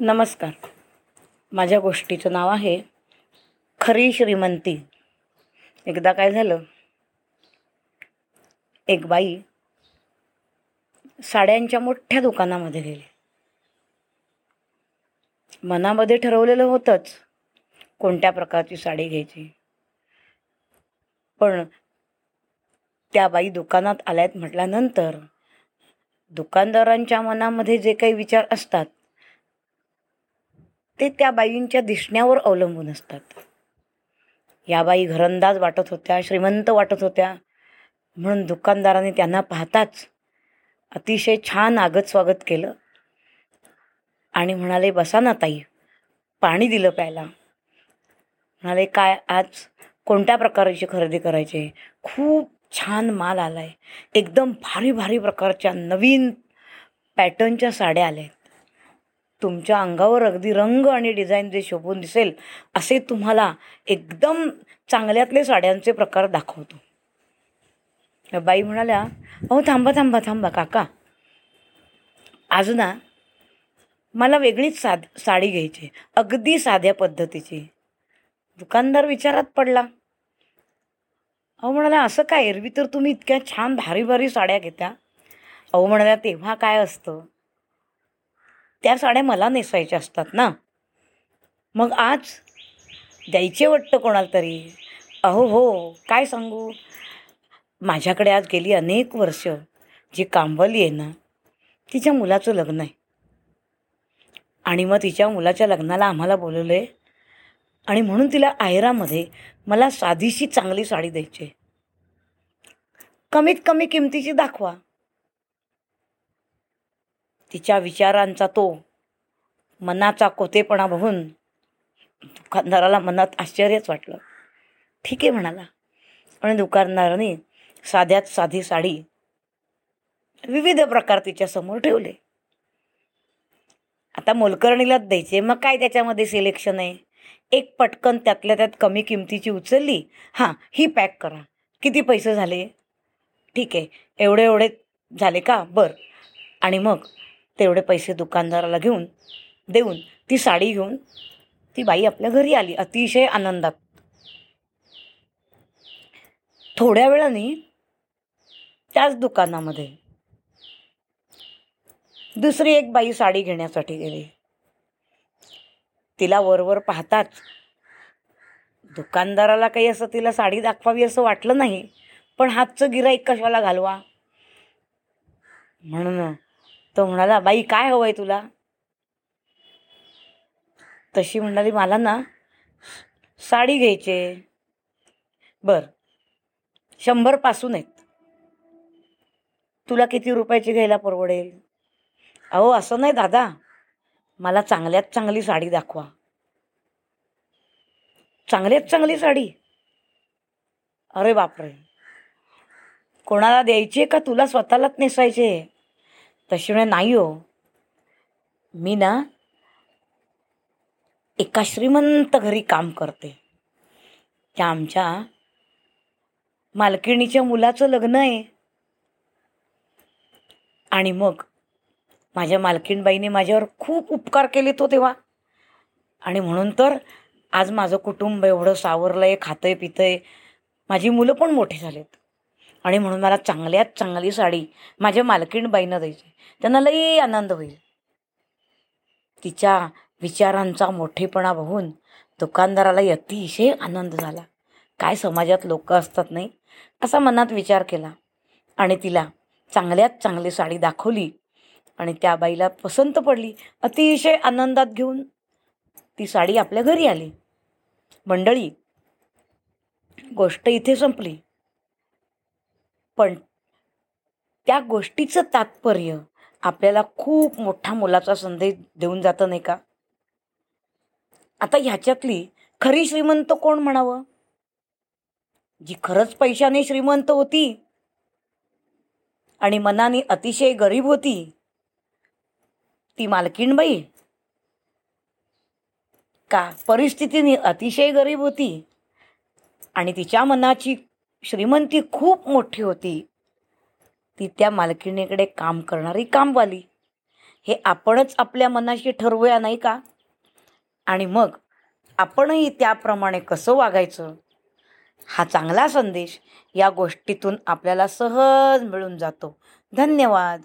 नमस्कार. माझ्या गोष्टीचं नाव आहे खरी श्रीमंती. एकदा काय झालं? एक बाई साड्यांच्या मोठ्या दुकानामध्ये गेली. मनामध्ये ठरवलेलं होतंच कोणत्या प्रकारची साडी घ्यायची. पण त्या बाई दुकानात आल्यात म्हटल्यानंतर दुकानदारांच्या मनामध्ये जे काही विचार असतात ते त्या बाईंच्या दिसण्यावर अवलंबून असतात. या बाई घरंदाज वाटत होत्या श्रीमंत वाटत होत्या. म्हणून दुकानदाराने त्यांना पाहताच अतिशय छान आगत स्वागत केलं. आणि म्हणाले बसा ना ताई पाणी दिलं प्यायला. म्हणाले काय आज कोणत्या प्रकारची खरेदी करायची? खूप छान माल आला आहे एकदम भारी भारी प्रकारच्या नवीन पॅटर्नच्या साड्या आल्या आहेत तुमच्या अंगावर अगदी रंग आणि डिझाईन जे शोभून दिसेल असे तुम्हाला एकदम चांगल्यातले साड्यांचे प्रकार दाखवतो. बाई म्हणाल्या अहो थांबा थांबा थांबा काका. आज ना मला वेगळीच साध साडी घ्यायची अगदी साध्या पद्धतीची. दुकानदार विचारात पडला. अहो म्हणाला असं काय? एरवी तर तुम्ही इतक्या छान भारी भारी साड्या घेता. अहो म्हणाल्या तेव्हा काय असतं? त्या साड्या मला नेसायच्या असतात ना. मग आज द्यायचे वाटतं कोणाला तरी? अहो हो काय सांगू? माझ्याकडे आज गेली अनेक वर्ष. जी कांबली आहे ना तिच्या मुलाचं लग्न आहे. आणि मग तिच्या मुलाच्या लग्नाला आम्हाला बोलवलं आहे आणि म्हणून तिला आयरामध्ये मला साधीशी चांगली साडी द्यायची आहे. कमीत कमी किमतीची दाखवा. तिच्या विचारांचा तो मनाचा कोतेपणा बघून दुकानदाराला मनात आश्चर्यच वाटलं. ठीक आहे म्हणाला. आणि दुकानदाराने साध्यात साधी साडी विविध प्रकार तिच्यासमोर ठेवले. आता मोलकर्णीलाच द्यायचे. मग काय त्याच्यामध्ये सिलेक्शन आहे? एक पटकन त्यातल्या त्यात कमी किमतीची उचलली. हां ही पॅक करा. किती पैसे झाले? ठीक आहे. एवढे एवढे झाले का? बरं. आणि मग? तेवढे पैसे दुकानदाराला घेऊन देऊन ती साडी घेऊन ती बाई आपल्या घरी आली अतिशय आनंदात. थोड्या वेळाने त्याच दुकानामध्ये दुसरी एक बाई साडी घेण्यासाठी गेली. तिला वरवर पाहताच दुकानदाराला काही असं तिला साडी दाखवावी असं वाटलं नाही पण हातचं गिराईक कशाला घालवा? म्हणून तो म्हणाला बाई काय हवं आहे तुला? तशी म्हणाली मला ना साडी घ्यायचे बर शंभरपासून आहेत. तुला किती रुपयाची घ्यायला परवडेल? अहो असं नाही दादा. मला चांगल्यात चांगली साडी दाखवा. चांगल्यात चांगली साडी? अरे बापरे! कोणाला द्यायची का? तुला स्वतःलाच नेसायचे तशी म्हणे नाही हो. मी ना एका श्रीमंत घरी काम करते. त्या आमच्या मालकिणीच्या मुलाचं लग्न आहे. आणि मग माझ्या मालकीणबाईने माझ्यावर खूप उपकार केले तो तेव्हा. आणि म्हणून तर आज माझं कुटुंब एवढं सावरलं आहे खातंय आहे माझी मुलं पण मोठी झालेत. आणि म्हणून मला चांगल्यात चांगली साडी माझ्या मालकीणबाईनं द्यायची. त्यांना लई आनंद होईल. तिच्या विचारांचा मोठेपणा बघून दुकानदाराला अतिशय आनंद झाला. काय समाजात लोक असतात नाही? असा मनात विचार केला आणि तिला चांगल्यात चांगली साडी दाखवली आणि त्या बाईला पसंत पडली. अतिशय आनंदात घेऊन ती साडी आपल्या घरी आली. मंडळी गोष्ट इथे संपली. पण त्या गोष्टीचं तात्पर्य आपल्याला खूप मोठा मोलाचा संदेश देऊन जातं नाही का? आता ह्याच्यातली खरी श्रीमंत कोण म्हणावं? जी खरंच पैशाने श्रीमंत होती आणि मनाने अतिशय गरीब होती ती मालकीणबाई. का? परिस्थितीने अतिशय गरीब होती आणि तिच्या मनाची श्रीमंती खूप मोठी होती. ती त्या मालकिणीकडे काम करणारी कामवाली. हे आपणच आपल्या मनाशी ठरवूया नाही का? आणि मग आपणही त्याप्रमाणे कसं वागायचं? हा चांगला संदेश या गोष्टीतून आपल्याला सहज मिळून जातो. धन्यवाद.